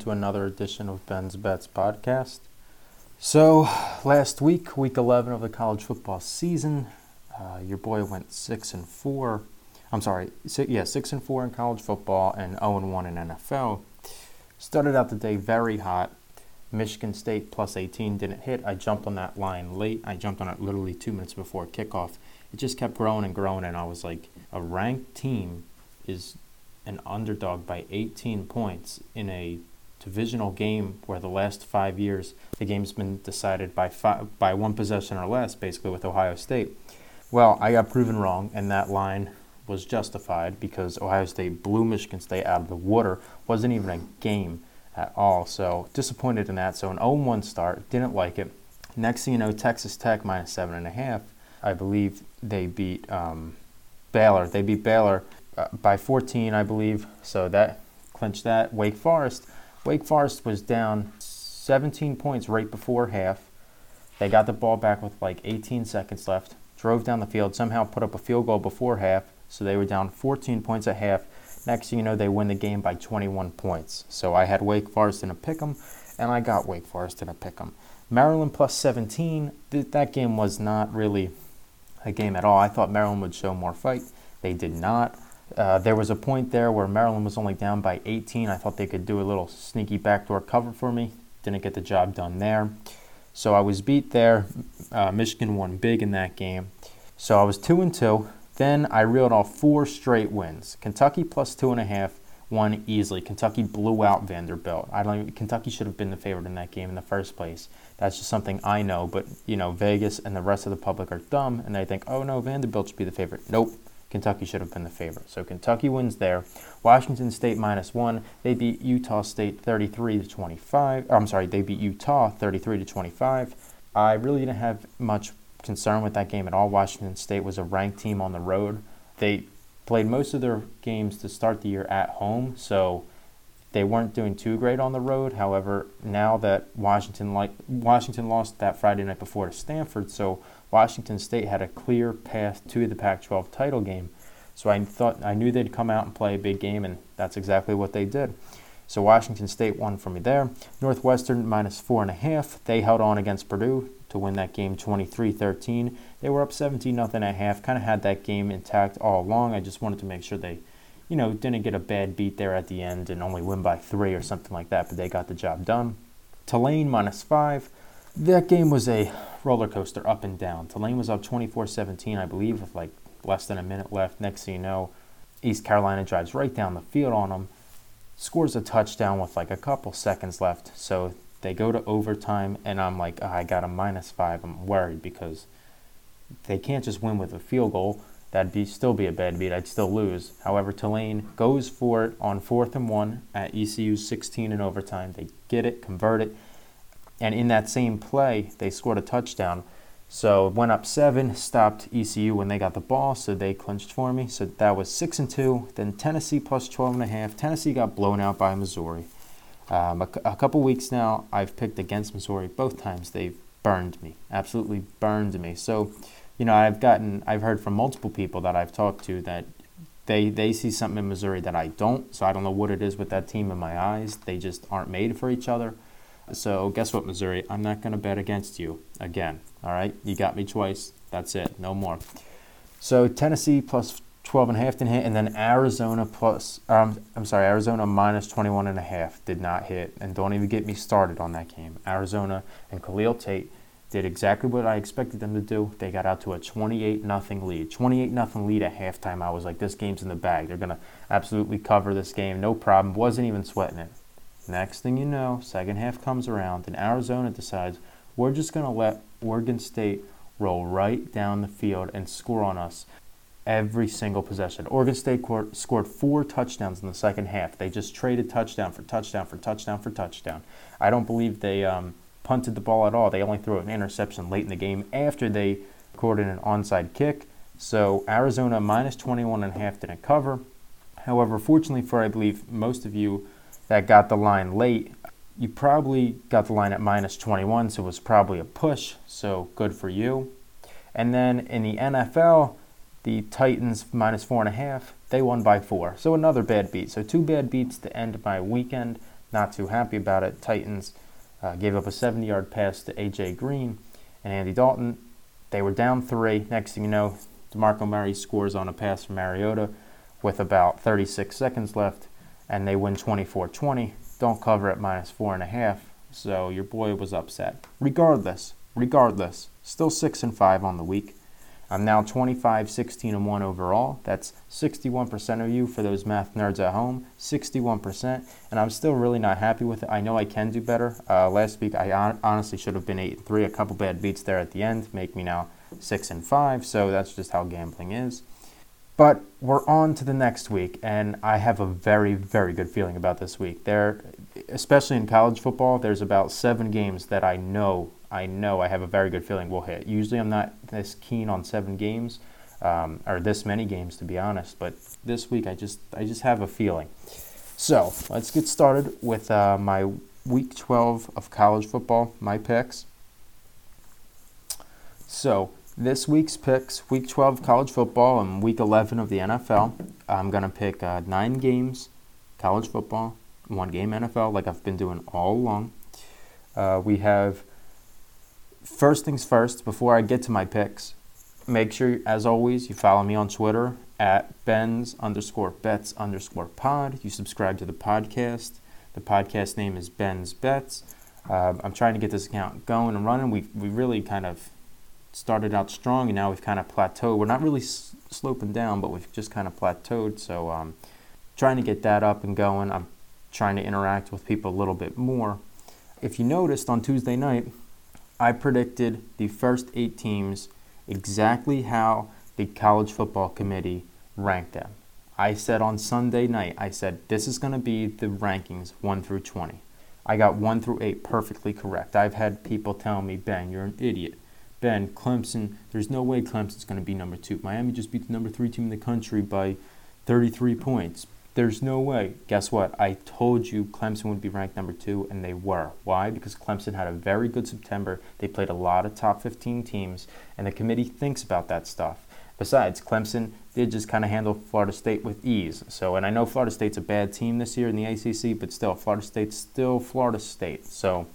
to another edition of Ben's Bets podcast. So, last week, week 11 of the college football season, uh, your boy went 6 and 4. I'm sorry, six, yeah, 6 and 4 in college football and 0 and 1 in NFL. Started out the day very hot. Michigan State plus 18 didn't hit. I jumped on that line late. I jumped on it literally 2 minutes before kickoff. It just kept growing and growing and I was like, a ranked team is an underdog by 18 points in a divisional game where the last five years the game's been decided by five, by one possession or less, basically with Ohio State. Well, I got proven wrong, and that line was justified because Ohio State blew Michigan State out of the water. wasn't even a game at all. So disappointed in that. So an 0-1 start, didn't like it. Next thing you know, Texas Tech minus seven and a half. I believe they beat um, Baylor. They beat Baylor uh, by 14, I believe. So that clinched that. Wake Forest. Wake Forest was down 17 points right before half. They got the ball back with like 18 seconds left. Drove down the field, somehow put up a field goal before half. So they were down 14 points at half. Next thing you know, they win the game by 21 points. So I had Wake Forest in a pick 'em, and I got Wake Forest in a pick 'em. Maryland plus 17. Th- that game was not really a game at all. I thought Maryland would show more fight. They did not. Uh, there was a point there where Maryland was only down by 18. I thought they could do a little sneaky backdoor cover for me. Didn't get the job done there. So I was beat there. Uh, Michigan won big in that game. So I was two and two. Then I reeled off four straight wins. Kentucky plus two and a half won easily. Kentucky blew out Vanderbilt. I don't. Even, Kentucky should have been the favorite in that game in the first place. That's just something I know. But you know, Vegas and the rest of the public are dumb, and they think, oh no, Vanderbilt should be the favorite. Nope. Kentucky should have been the favorite. So Kentucky wins there. Washington State minus one. They beat Utah State 33 to 25. I'm sorry, they beat Utah 33 to 25. I really didn't have much concern with that game at all. Washington State was a ranked team on the road. They played most of their games to start the year at home, so they weren't doing too great on the road. However, now that Washington like Washington lost that Friday night before to Stanford, so Washington State had a clear path to the Pac-12 title game. So I thought I knew they'd come out and play a big game, and that's exactly what they did. So Washington State won for me there. Northwestern minus four and a half. They held on against Purdue to win that game 23-13. They were up 17 nothing at half. Kind of had that game intact all along. I just wanted to make sure they, you know, didn't get a bad beat there at the end and only win by three or something like that. But they got the job done. Tulane minus five. That game was a roller coaster up and down. Tulane was up 24 17, I believe, with like less than a minute left. Next thing you know, East Carolina drives right down the field on them, scores a touchdown with like a couple seconds left. So they go to overtime, and I'm like, oh, I got a minus five. I'm worried because they can't just win with a field goal. That'd be still be a bad beat. I'd still lose. However, Tulane goes for it on fourth and one at ECU 16 in overtime. They get it, convert it, and in that same play, they scored a touchdown. So went up seven, stopped ECU when they got the ball, so they clinched for me. So that was six and two. Then Tennessee plus 12 and a half. Tennessee got blown out by Missouri. Um, a, a couple weeks now, I've picked against Missouri. Both times they've burned me, absolutely burned me. So, you know, I've gotten, I've heard from multiple people that I've talked to that they they see something in Missouri that I don't. So I don't know what it is with that team in my eyes. They just aren't made for each other. So guess what, Missouri? I'm not going to bet against you again. All right, you got me twice. That's it. No more. So Tennessee plus 12 and a half didn't hit, and then Arizona plus um, I'm sorry, Arizona minus 21 and a half did not hit, and don't even get me started on that game. Arizona and Khalil Tate did exactly what I expected them to do. They got out to a 28 nothing lead. 28 nothing lead at halftime. I was like, this game's in the bag. They're gonna absolutely cover this game, no problem. Wasn't even sweating it. Next thing you know, second half comes around, and Arizona decides we're just going to let Oregon State roll right down the field and score on us every single possession. Oregon State scored four touchdowns in the second half. They just traded touchdown for touchdown for touchdown for touchdown. I don't believe they um, punted the ball at all. They only threw an interception late in the game after they recorded an onside kick. So Arizona minus 21 and a half didn't cover. However, fortunately for I believe most of you that got the line late, you probably got the line at minus 21, so it was probably a push, so good for you. And then in the NFL, The Titans minus four and a half, they won by four. So another bad beat. So two bad beats to end my weekend. Not too happy about it. Titans uh, gave up a 70 yard pass to A.J. Green and Andy Dalton. They were down three. Next thing you know, DeMarco Murray scores on a pass from Mariota with about 36 seconds left, and they win 24 20. Don't cover at minus four and a half. So your boy was upset. Regardless, regardless, still six and five on the week. I'm now 25, 16, and 1 overall. That's 61% of you for those math nerds at home. 61%. And I'm still really not happy with it. I know I can do better. Uh, last week, I on- honestly should have been 8 and 3. A couple bad beats there at the end make me now 6 and 5. So that's just how gambling is. But we're on to the next week, and I have a very, very good feeling about this week. There, especially in college football, there's about seven games that I know I know I have a very good feeling we'll hit. Usually, I'm not this keen on seven games, um, or this many games to be honest. But this week, I just I just have a feeling. So let's get started with uh, my week 12 of college football, my picks. So this week's picks, week 12 college football and week 11 of the NFL. I'm gonna pick uh, nine games college football, one game NFL, like I've been doing all along. Uh, we have first things first, before I get to my picks, make sure, as always, you follow me on Twitter at Ben's underscore bets underscore pod. You subscribe to the podcast. The podcast name is Ben's Bets. Uh, I'm trying to get this account going and running. We we really kind of started out strong, and now we've kind of plateaued. We're not really s- sloping down, but we've just kind of plateaued. So, um, trying to get that up and going. I'm trying to interact with people a little bit more. If you noticed on Tuesday night, I predicted the first eight teams exactly how the college football committee ranked them. I said on Sunday night, I said this is going to be the rankings 1 through 20. I got 1 through 8 perfectly correct. I've had people tell me, Ben, you're an idiot. Ben, Clemson, there's no way Clemson's going to be number 2. Miami just beat the number 3 team in the country by 33 points. There's no way. Guess what? I told you Clemson would be ranked number two, and they were. Why? Because Clemson had a very good September. They played a lot of top 15 teams, and the committee thinks about that stuff. Besides, Clemson did just kind of handle Florida State with ease. So, and I know Florida State's a bad team this year in the ACC, but still, Florida State's still Florida State. So,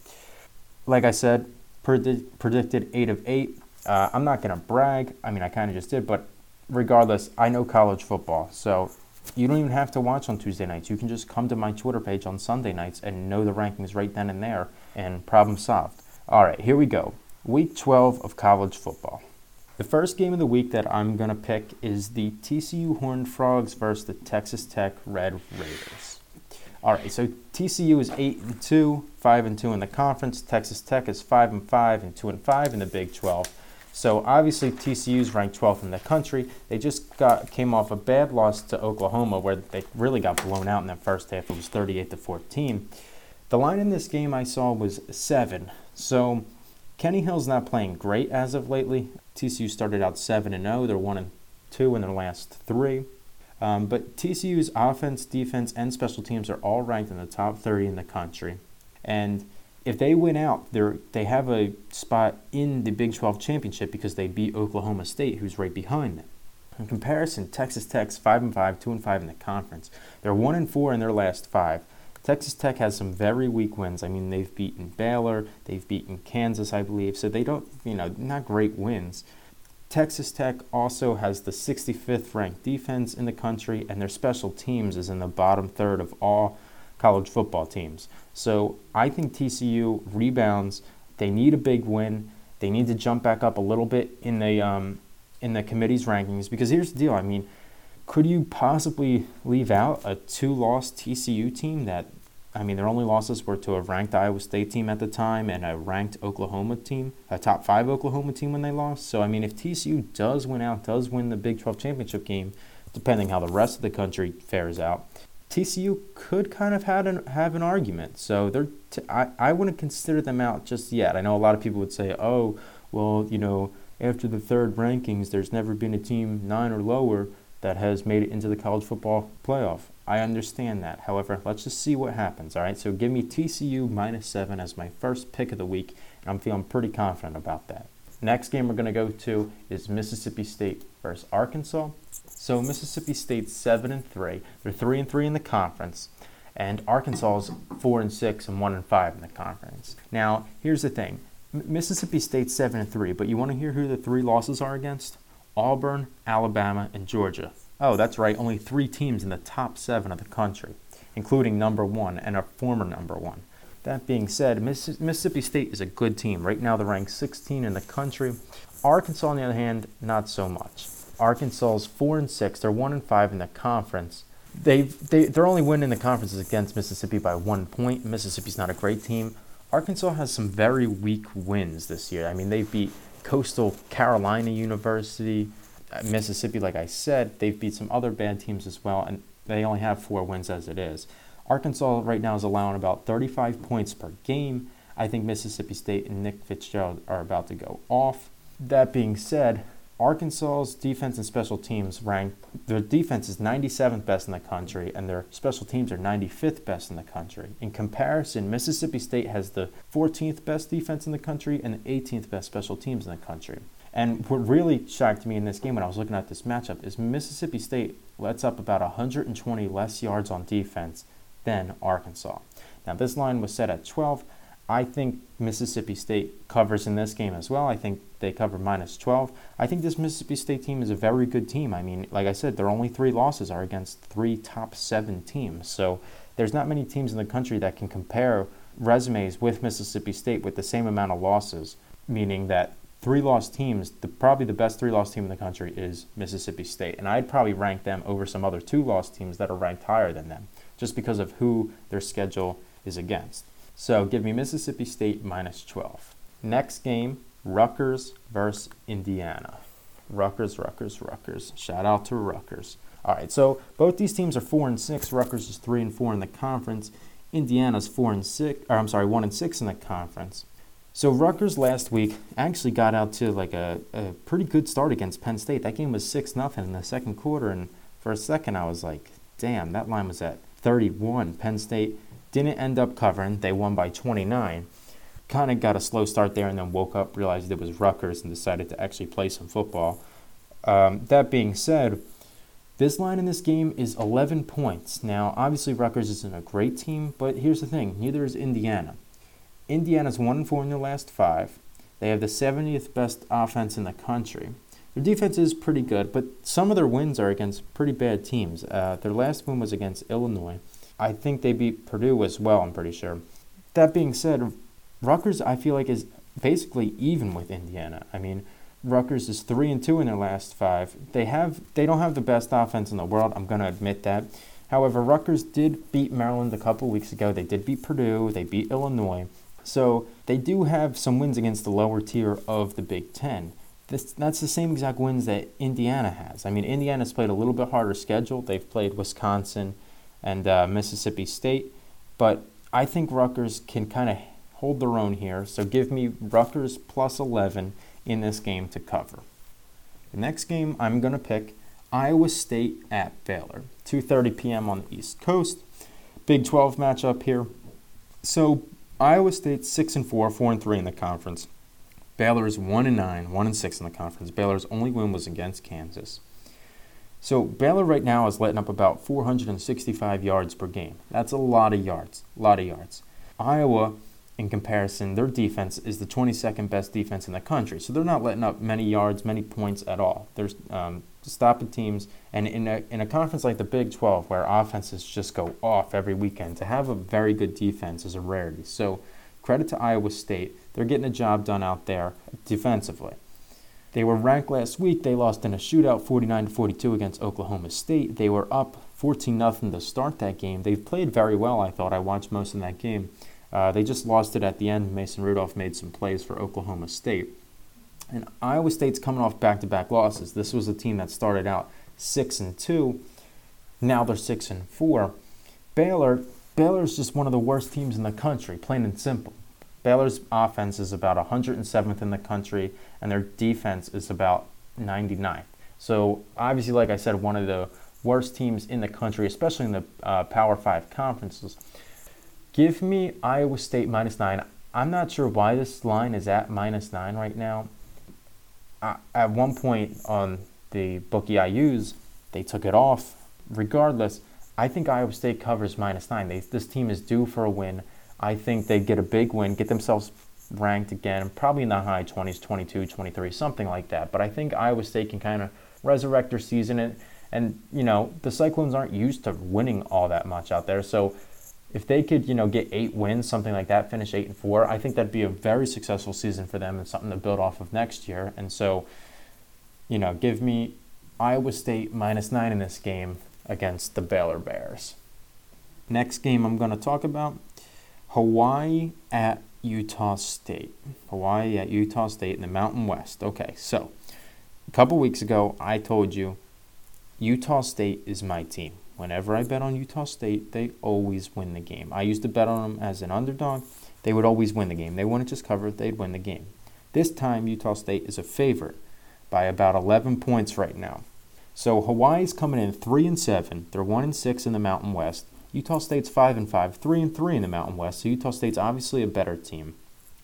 like I said, predict, predicted eight of eight. Uh, I'm not going to brag. I mean, I kind of just did, but regardless, I know college football. So you don't even have to watch on Tuesday nights. You can just come to my Twitter page on Sunday nights and know the rankings right then and there, and problem solved. All right, here we go. Week 12 of college football. The first game of the week that I'm going to pick is the TCU Horned Frogs versus the Texas Tech Red Raiders. All right, so TCU is 8 and 2, 5 and 2 in the conference. Texas Tech is 5 and 5 and 2 and 5 in the Big 12. So obviously TCU is ranked 12th in the country. They just got came off a bad loss to Oklahoma where they really got blown out in that first half. It was 38 to 14. The line in this game I saw was 7. So Kenny Hill's not playing great as of lately. TCU started out 7 and 0. They're 1 and 2 in their last 3. Um, but TCU's offense, defense, and special teams are all ranked in the top 30 in the country. And if they win out, they they have a spot in the Big 12 championship because they beat Oklahoma State, who's right behind them. In comparison, Texas Tech's five and five, two and five in the conference. They're one and four in their last five. Texas Tech has some very weak wins. I mean, they've beaten Baylor, they've beaten Kansas, I believe. So they don't, you know, not great wins. Texas Tech also has the 65th ranked defense in the country, and their special teams is in the bottom third of all college football teams. So I think TCU rebounds. They need a big win. They need to jump back up a little bit in the um, in the committee's rankings because here's the deal. I mean, could you possibly leave out a two-loss TCU team that? I mean, their only losses were to a ranked Iowa State team at the time and a ranked Oklahoma team, a top five Oklahoma team when they lost. So, I mean, if TCU does win out, does win the Big 12 championship game, depending how the rest of the country fares out, TCU could kind of have an, have an argument. So they're t- I, I wouldn't consider them out just yet. I know a lot of people would say, oh, well, you know, after the third rankings, there's never been a team nine or lower that has made it into the college football playoff. I understand that. However, let's just see what happens. All right, so give me TCU minus seven as my first pick of the week, and I'm feeling pretty confident about that. Next game we're going to go to is Mississippi State versus Arkansas. So Mississippi State's seven and three. They're three and three in the conference, and Arkansas's four and six and one and five in the conference. Now here's the thing: Mississippi State's seven and three, but you want to hear who the three losses are against? Auburn, Alabama, and Georgia. Oh, that's right, only three teams in the top seven of the country, including number one and a former number one. That being said, Mississippi State is a good team. Right now, they're ranked 16 in the country. Arkansas, on the other hand, not so much. Arkansas is four and six. They're one and five in the conference. They've, they their only win in the conference is against Mississippi by one point. Mississippi's not a great team. Arkansas has some very weak wins this year. I mean, they beat Coastal Carolina University, uh, Mississippi, like I said. They've beat some other bad teams as well, and they only have four wins as it is. Arkansas right now is allowing about 35 points per game. I think Mississippi State and Nick Fitzgerald are about to go off. That being said, Arkansas's defense and special teams rank their defense is 97th best in the country and their special teams are 95th best in the country. In comparison, Mississippi State has the 14th best defense in the country and the 18th best special teams in the country. And what really shocked me in this game when I was looking at this matchup is Mississippi State lets up about 120 less yards on defense than Arkansas. Now, this line was set at 12. I think Mississippi State covers in this game as well. I think they cover minus 12. I think this Mississippi State team is a very good team. I mean, like I said, their only three losses are against three top seven teams. So there's not many teams in the country that can compare resumes with Mississippi State with the same amount of losses, meaning that three lost teams, the, probably the best three lost team in the country is Mississippi State. And I'd probably rank them over some other two lost teams that are ranked higher than them, just because of who their schedule is against. So give me Mississippi State minus 12. Next game, Rutgers versus Indiana. Rutgers, Rutgers, Rutgers. Shout out to Rutgers. All right, so both these teams are four and six. Rutgers is three and four in the conference. Indiana's four and six, or I'm sorry, one and six in the conference. So Rutgers last week actually got out to like a, a pretty good start against Penn State. That game was six nothing in the second quarter, and for a second I was like, damn, that line was at 31. Penn State didn't end up covering. They won by 29. Kind of got a slow start there and then woke up, realized it was Rutgers, and decided to actually play some football. Um, that being said, this line in this game is 11 points. Now, obviously, Rutgers isn't a great team, but here's the thing neither is Indiana. Indiana's 1 4 in their last five. They have the 70th best offense in the country. Their defense is pretty good, but some of their wins are against pretty bad teams. Uh, their last win was against Illinois. I think they beat Purdue as well, I'm pretty sure. That being said, Rutgers, I feel like, is basically even with Indiana. I mean, Rutgers is three and two in their last five. They have they don't have the best offense in the world. I'm going to admit that. However, Rutgers did beat Maryland a couple weeks ago. They did beat Purdue. They beat Illinois. So they do have some wins against the lower tier of the Big Ten. This, that's the same exact wins that Indiana has. I mean, Indiana's played a little bit harder schedule. They've played Wisconsin and uh, Mississippi State. But I think Rutgers can kind of hold their own here. So give me Rutgers plus 11 in this game to cover. The next game I'm going to pick Iowa State at Baylor. 2:30 p.m. on the East Coast. Big 12 matchup here. So Iowa State 6 and 4, 4 and 3 in the conference. Baylor is 1 and 9, 1 and 6 in the conference. Baylor's only win was against Kansas. So Baylor right now is letting up about 465 yards per game. That's a lot of yards, a lot of yards. Iowa, in comparison, their defense is the 22nd best defense in the country. So they're not letting up many yards, many points at all. They're um, stopping teams. And in a, in a conference like the Big 12, where offenses just go off every weekend, to have a very good defense is a rarity. So credit to Iowa State. They're getting a job done out there defensively. They were ranked last week. They lost in a shootout 49 42 against Oklahoma State. They were up 14 0 to start that game. They've played very well, I thought. I watched most of that game. Uh, they just lost it at the end. Mason Rudolph made some plays for Oklahoma State. And Iowa State's coming off back to back losses. This was a team that started out 6 and 2. Now they're 6 and 4. Baylor, Baylor's just one of the worst teams in the country, plain and simple. Baylor's offense is about 107th in the country, and their defense is about 99th. So, obviously, like I said, one of the worst teams in the country, especially in the uh, Power Five conferences. Give me Iowa State minus nine. I'm not sure why this line is at minus nine right now. uh, at one point on the bookie I use, they took it off. Regardless, I think Iowa State covers minus nine. They, this team is due for a win. I think they get a big win, get themselves ranked again, probably in the high 20s, 22, 23, something like that. But I think Iowa State can kind of resurrect their season. And, and, you know, the Cyclones aren't used to winning all that much out there. So if they could, you know, get eight wins, something like that, finish eight and four, I think that'd be a very successful season for them and something to build off of next year. And so, you know, give me Iowa State minus nine in this game against the Baylor Bears. Next game I'm going to talk about Hawaii at Utah State. Hawaii at Utah State in the Mountain West. Okay, so a couple weeks ago I told you Utah State is my team. Whenever I bet on Utah State, they always win the game. I used to bet on them as an underdog. They would always win the game. They wouldn't just cover they'd win the game. This time, Utah State is a favorite by about 11 points right now. So Hawaii's coming in 3 and 7. They're 1 and 6 in the Mountain West. Utah State's 5 and 5, 3 and 3 in the Mountain West. So Utah State's obviously a better team.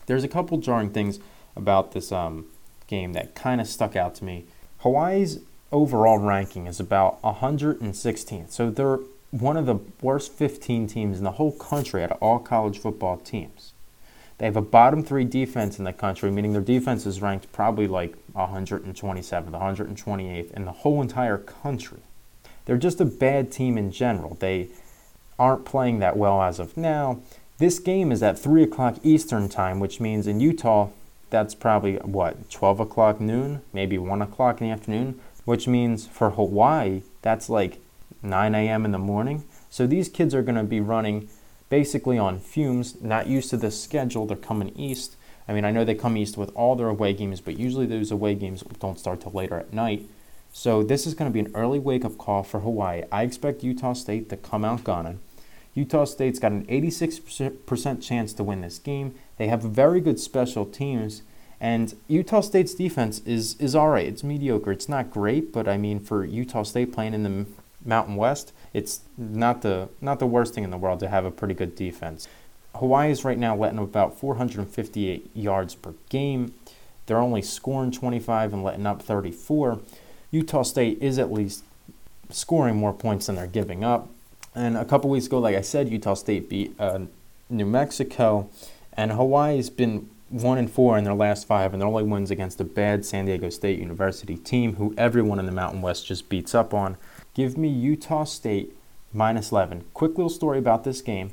There's a couple jarring things about this um, game that kind of stuck out to me. Hawaii's overall ranking is about 116th. So they're one of the worst 15 teams in the whole country out of all college football teams. They have a bottom three defense in the country, meaning their defense is ranked probably like 127th, 128th in the whole entire country. They're just a bad team in general. They aren't playing that well as of now. This game is at 3 o'clock Eastern Time, which means in Utah, that's probably what, 12 o'clock noon, maybe 1 o'clock in the afternoon which means for Hawaii, that's like 9 a.m. in the morning. So these kids are going to be running basically on fumes, not used to this schedule. They're coming east. I mean, I know they come east with all their away games, but usually those away games don't start till later at night. So this is going to be an early wake up call for Hawaii. I expect Utah State to come out gunning. Utah State's got an 86% chance to win this game. They have very good special teams, and Utah State's defense is is all right. It's mediocre. It's not great, but I mean for Utah State playing in the Mountain West, it's not the not the worst thing in the world to have a pretty good defense. Hawaii is right now letting up about 458 yards per game. They're only scoring 25 and letting up 34. Utah State is at least scoring more points than they're giving up. And a couple weeks ago, like I said, Utah State beat uh, New Mexico, and Hawaii's been one and four in their last five, and their only wins against a bad San Diego State University team who everyone in the Mountain West just beats up on. Give me Utah State minus 11. Quick little story about this game.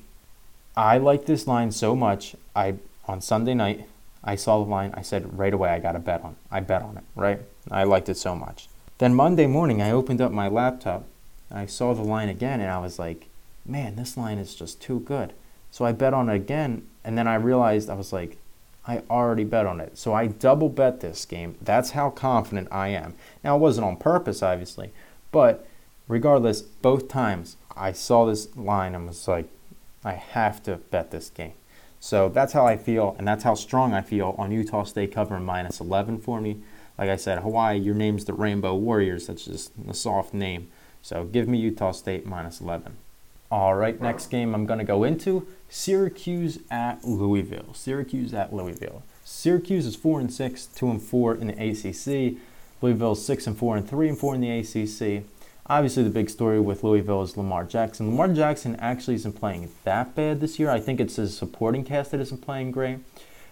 I like this line so much. I on Sunday night, I saw the line. I said right away, I got to bet on. I bet on it. Right? I liked it so much. Then Monday morning, I opened up my laptop. I saw the line again, and I was like, man, this line is just too good. So I bet on it again, and then I realized I was like, I already bet on it. So I double bet this game. That's how confident I am. Now, it wasn't on purpose, obviously, but regardless, both times I saw this line and was like, I have to bet this game. So that's how I feel, and that's how strong I feel on Utah State covering minus 11 for me. Like I said, Hawaii, your name's the Rainbow Warriors. That's just a soft name. So give me Utah State minus 11. All right, next game I'm going to go into Syracuse at Louisville. Syracuse at Louisville. Syracuse is 4 and 6, 2 and 4 in the ACC. Louisville is 6 and 4 and 3 and 4 in the ACC. Obviously, the big story with Louisville is Lamar Jackson. Lamar Jackson actually isn't playing that bad this year. I think it's his supporting cast that isn't playing great.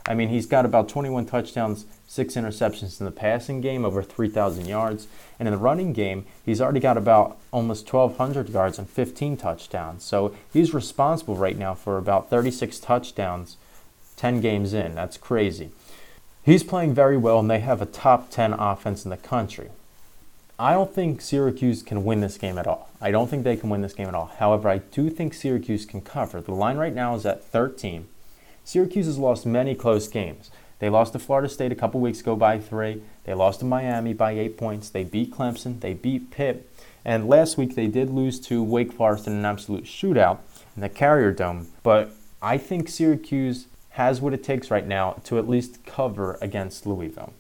I mean, he's got about 21 touchdowns, six interceptions in the passing game, over 3,000 yards. And in the running game, he's already got about almost 1,200 yards and 15 touchdowns. So he's responsible right now for about 36 touchdowns 10 games in. That's crazy. He's playing very well, and they have a top 10 offense in the country. I don't think Syracuse can win this game at all. I don't think they can win this game at all. However, I do think Syracuse can cover. The line right now is at 13. Syracuse has lost many close games. They lost to Florida State a couple weeks ago by three. They lost to Miami by eight points. They beat Clemson. They beat Pitt. And last week they did lose to Wake Forest in an absolute shootout in the Carrier Dome. But I think Syracuse has what it takes right now to at least cover against Louisville.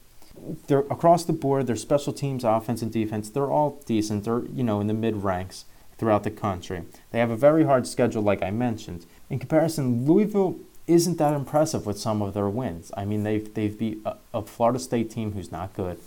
They're across the board, their special teams, offense and defense, they're all decent. They're, you know, in the mid ranks throughout the country. They have a very hard schedule, like I mentioned. In comparison, Louisville isn't that impressive with some of their wins. I mean, they've they've beat a, a, Florida State team who's not good.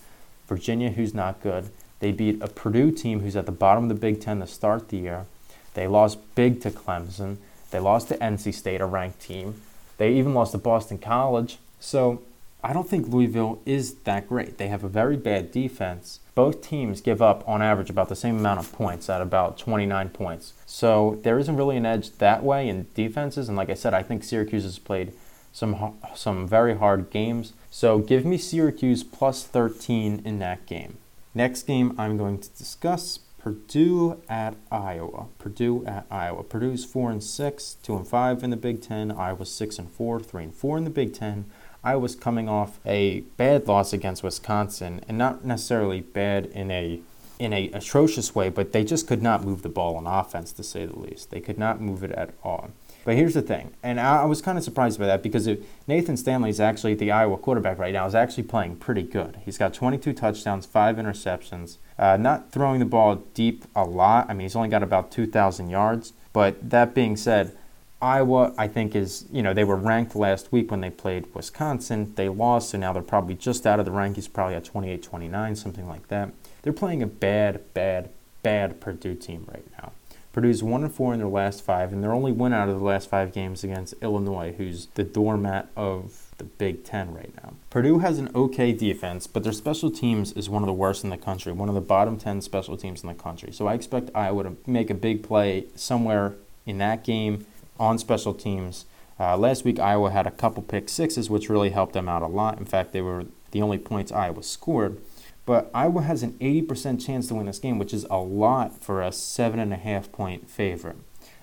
Virginia, who's not good. They beat a Purdue team who's at the bottom of the Big Ten to start the year. They lost big to Clemson. They lost to NC State, a ranked team. They even lost to Boston College. So I don't think Louisville is that great. They have a very bad defense. Both teams give up, on average, about the same amount of points at about 29 points. So there isn't really an edge that way in defenses. And like I said, I think Syracuse has played some some very hard games. So give me Syracuse plus 13 in that game. Next game I'm going to discuss Purdue at Iowa. Purdue at Iowa. Purdue's four and six, two and five in the Big Ten. Iowa's six and four, three and four in the Big Ten. Iowa's coming off a bad loss against Wisconsin, and not necessarily bad in a in a atrocious way, but they just could not move the ball on offense, to say the least. They could not move it at all. But here's the thing, and I, was kind of surprised by that because Nathan Stanley is actually the Iowa quarterback right now. Is actually playing pretty good. He's got 22 touchdowns, five interceptions. Uh, not throwing the ball deep a lot. I mean, he's only got about 2,000 yards. But that being said, Iowa, I think, is, you know, they were ranked last week when they played Wisconsin. They lost, so now they're probably just out of the rankings, probably at 28 29, something like that. They're playing a bad, bad, bad Purdue team right now. Purdue's 1 and 4 in their last five, and they're only one out of the last five games against Illinois, who's the doormat of the Big Ten right now. Purdue has an okay defense, but their special teams is one of the worst in the country, one of the bottom 10 special teams in the country. So I expect Iowa to make a big play somewhere in that game on special teams. Uh, last week, Iowa had a couple pick sixes, which really helped them out a lot. In fact, they were the only points Iowa scored. But Iowa has an 80% chance to win this game, which is a lot for a seven and a half point favorite.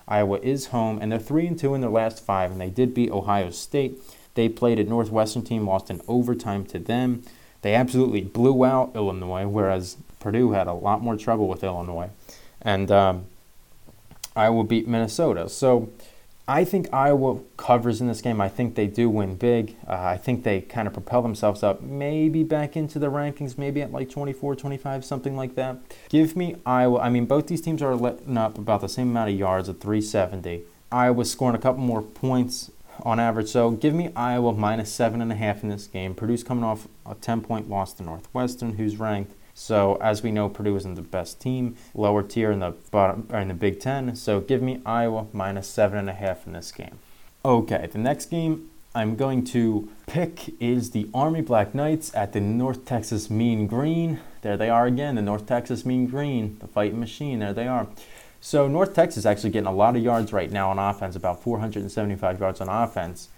Iowa is home, and they're three and two in their last five, and they did beat Ohio State. They played a Northwestern team, lost in overtime to them. They absolutely blew out Illinois, whereas Purdue had a lot more trouble with Illinois, and um, Iowa beat Minnesota. So I think Iowa covers in this game. I think they do win big. Uh, I think they kind of propel themselves up, maybe back into the rankings, maybe at like 24, 25, something like that. Give me Iowa. I mean, both these teams are letting up about the same amount of yards at 370. Iowa's scoring a couple more points on average. So give me Iowa minus seven and a half in this game. Purdue's coming off a 10 point loss to Northwestern, who's ranked. So as we know, Purdue isn't the best team, lower tier in the bottom in the Big Ten. So give me Iowa minus seven and a half in this game. Okay, the next game I'm going to pick is the Army Black Knights at the North Texas Mean Green. There they are again, the North Texas Mean Green, the fighting machine. There they are. So North Texas actually getting a lot of yards right now on offense, about 475 yards on offense.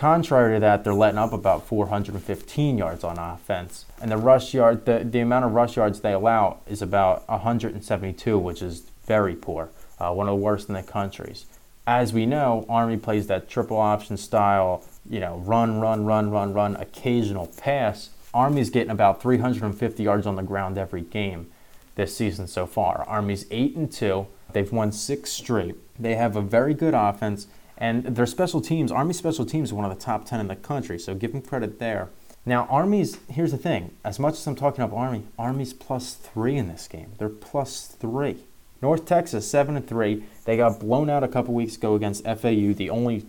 Contrary to that, they're letting up about 415 yards on offense. And the rush yard, the, the amount of rush yards they allow is about 172, which is very poor, uh, one of the worst in the countries. As we know, Army plays that triple option style, you know, run, run, run, run, run, occasional pass. Army's getting about 350 yards on the ground every game this season so far. Army's 8 and 2. They've won 6 straight. They have a very good offense and their special teams, Army special teams, are one of the top 10 in the country, so give them credit there. Now, Army's, here's the thing as much as I'm talking about Army, Army's plus three in this game. They're plus three. North Texas, 7 and 3. They got blown out a couple weeks ago against FAU, the only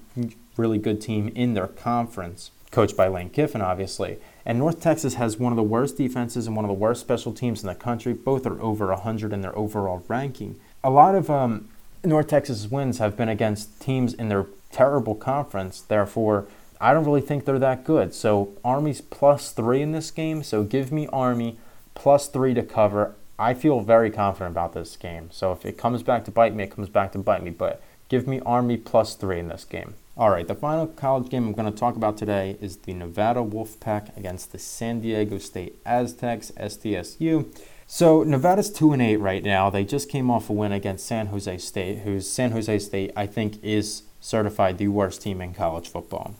really good team in their conference, coached by Lane Kiffin, obviously. And North Texas has one of the worst defenses and one of the worst special teams in the country. Both are over 100 in their overall ranking. A lot of um, North Texas wins have been against teams in their terrible conference. Therefore, I don't really think they're that good. So Army's plus three in this game. So give me Army plus three to cover. I feel very confident about this game. So if it comes back to bite me, it comes back to bite me. But give me Army plus three in this game. All right, the final college game I'm going to talk about today is the Nevada Wolfpack against the San Diego State Aztecs, SDSU. So Nevada's two and eight right now. They just came off a win against San Jose State, who's San Jose State I think is certified the worst team in college football.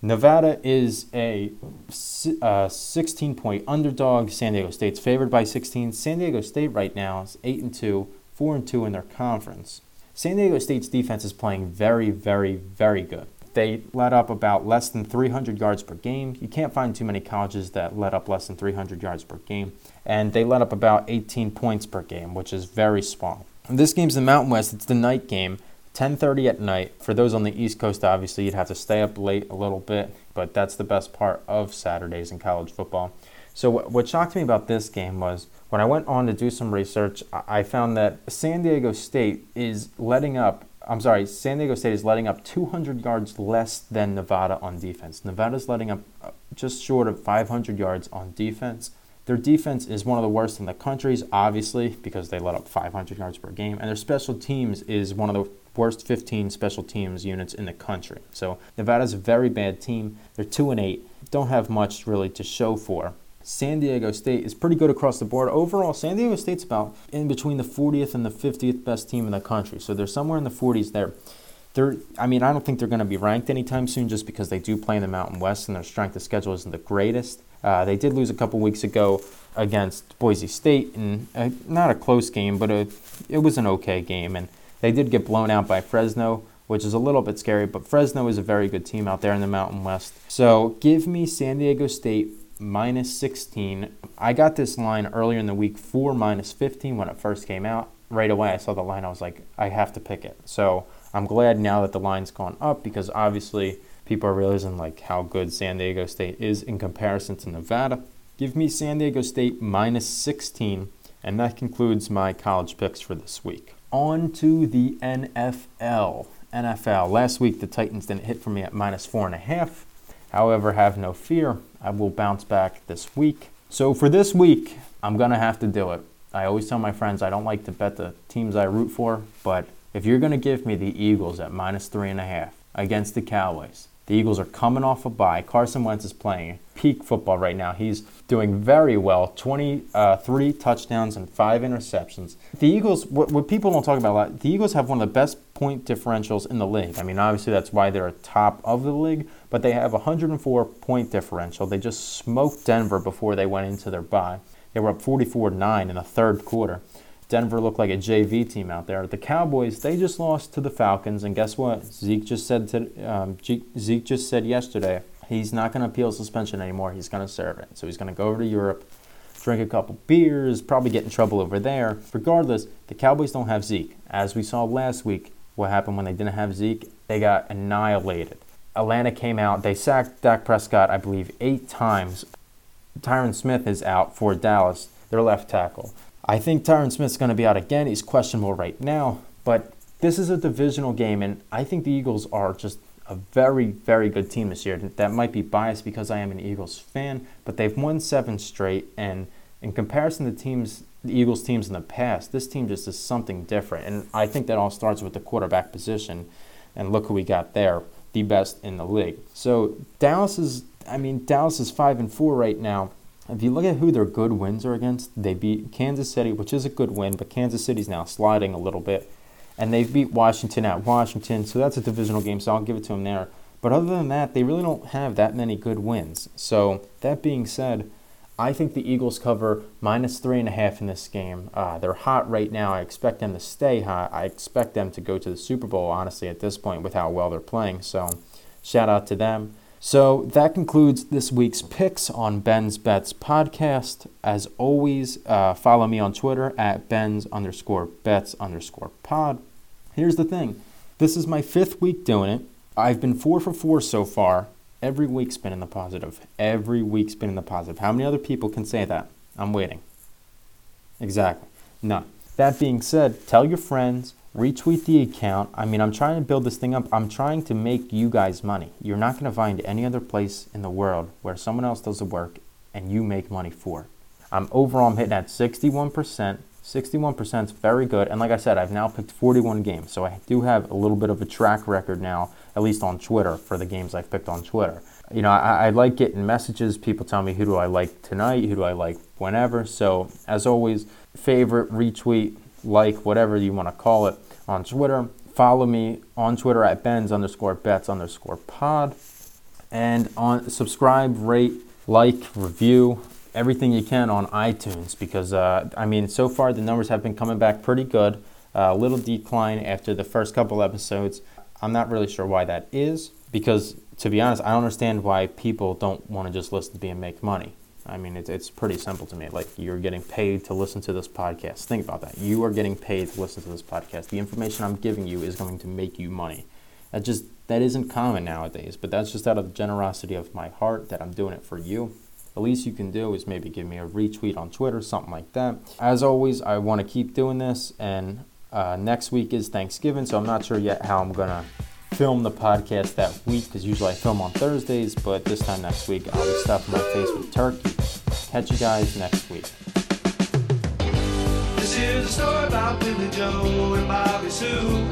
Nevada is a uh, 16 point underdog. San Diego State's favored by 16. San Diego State right now is 8 and 2, 4 and 2 in their conference. San Diego State's defense is playing very, very, very good. They let up about less than 300 yards per game. You can't find too many colleges that let up less than 300 yards per game. And they let up about 18 points per game, which is very small. This game's the Mountain West. It's the night game, 10:30 at night. For those on the East Coast, obviously you'd have to stay up late a little bit, but that's the best part of Saturdays in college football. So what shocked me about this game was when I went on to do some research, I found that San Diego State is letting up. I'm sorry, San Diego State is letting up 200 yards less than Nevada on defense. Nevada's letting up uh, just short of 500 yards on defense. Their defense is one of the worst in the countries, obviously, because they let up 500 yards per game. And their special teams is one of the worst 15 special teams units in the country. So Nevada's a very bad team. They're 2 and 8. Don't have much really to show for. San Diego State is pretty good across the board. Overall, San Diego State's about in between the 40th and the 50th best team in the country. So they're somewhere in the 40s there. They're, I mean, I don't think they're going to be ranked anytime soon just because they do play in the Mountain West and their strength of schedule isn't the greatest. Uh, they did lose a couple weeks ago against Boise State, and not a close game, but a, it was an okay game. And they did get blown out by Fresno, which is a little bit scary, but Fresno is a very good team out there in the Mountain West. So give me San Diego State minus 16. I got this line earlier in the week for minus 15 when it first came out. Right away, I saw the line. I was like, I have to pick it. So I'm glad now that the line's gone up because obviously people are realizing like how good San Diego State is in comparison to Nevada. Give me San Diego State minus 16, and that concludes my college picks for this week. On to the NFL. NFL. Last week the Titans didn't hit for me at minus four and a half. However, have no fear. I will bounce back this week. So for this week, I'm gonna have to do it. I always tell my friends I don't like to bet the teams I root for, but if you're gonna give me the Eagles at minus three and a half against the Cowboys, the Eagles are coming off a bye. Carson Wentz is playing peak football right now. He's doing very well 23 uh, touchdowns and five interceptions. The Eagles, what, what, people don't talk about a lot, the Eagles have one of the best point differentials in the league. I mean, obviously, that's why they're at top of the league, but they have 104 point differential. They just smoked Denver before they went into their bye. They were up 44 9 in the third quarter. Denver looked like a JV team out there. The Cowboys, they just lost to the Falcons, and guess what? Zeke just said to um, Zeke just said yesterday he's not going to appeal suspension anymore. He's going to serve it. So he's going to go over to Europe, drink a couple beers, probably get in trouble over there. Regardless, the Cowboys don't have Zeke. As we saw last week, what happened when they didn't have Zeke? They got annihilated. Atlanta came out. They sacked Dak Prescott, I believe, eight times. Tyron Smith is out for Dallas, their left tackle. I think Tyron Smith's going to be out again. He's questionable right now, but this is a divisional game, and I think the Eagles are just a very, very good team this year. That might be biased because I am an Eagles fan, but they've won seven straight, and in comparison to teams, the Eagles teams in the past, this team just is something different. And I think that all starts with the quarterback position, and look who we got there, the best in the league. So Dallas is, I mean, Dallas is five and four right now if you look at who their good wins are against, they beat Kansas City, which is a good win, but Kansas City's now sliding a little bit. And they've beat Washington at Washington, so that's a divisional game, so I'll give it to them there. But other than that, they really don't have that many good wins. So, that being said, I think the Eagles cover minus three and a half in this game. Uh, they're hot right now. I expect them to stay hot. I expect them to go to the Super Bowl, honestly, at this point with how well they're playing. So, shout out to them. So that concludes this week's picks on Ben's Bets podcast. As always, uh, follow me on Twitter at Ben's underscore bets underscore pod. Here's the thing this is my fifth week doing it. I've been four for four so far. Every week's been in the positive. Every week's been in the positive. How many other people can say that? I'm waiting. Exactly. None. That being said, tell your friends, retweet the account. I mean, I'm trying to build this thing up. I'm trying to make you guys money. You're not going to find any other place in the world where someone else does the work and you make money for it. I'm overall I'm hitting at 61%. 61% is very good. And like I said, I've now picked 41 games. So I do have a little bit of a track record now, at least on Twitter, for the games I've picked on Twitter. You know, I, I like getting messages. People tell me, who do I like tonight? Who do I like whenever? So as always, favorite, retweet, like, whatever you want to call it on Twitter. Follow me on Twitter at Ben's underscore bets underscore pod. And on subscribe, rate, like, review, everything you can on iTunes because, uh, I mean, so far the numbers have been coming back pretty good. A uh, little decline after the first couple episodes. I'm not really sure why that is because, to be honest, I don't understand why people don't want to just listen to me and make money. I mean, it's, it's pretty simple to me. Like, you're getting paid to listen to this podcast. Think about that. You are getting paid to listen to this podcast. The information I'm giving you is going to make you money. That just, that isn't common nowadays, but that's just out of the generosity of my heart that I'm doing it for you. the least you can do is maybe give me a retweet on Twitter, something like that. As always, I want to keep doing this, and uh, next week is Thanksgiving, so I'm not sure yet how I'm going to film the podcast that week because usually I film on Thursdays, but this time next week I'll be stuffing my face with turkey. Catch you guys next week. This is a story about Billy Joe and Bobby Sue.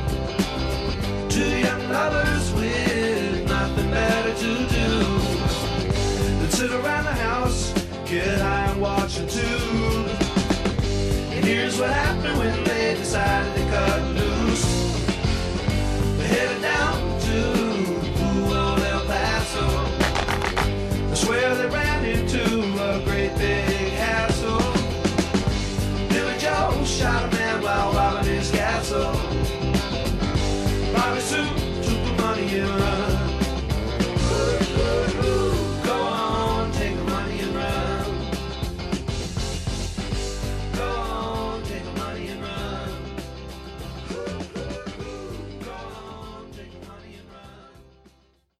Two young lovers with nothing better to do sit around the house, get high and watch a. And here's what happened when they decided to cut loose. They headed down. been.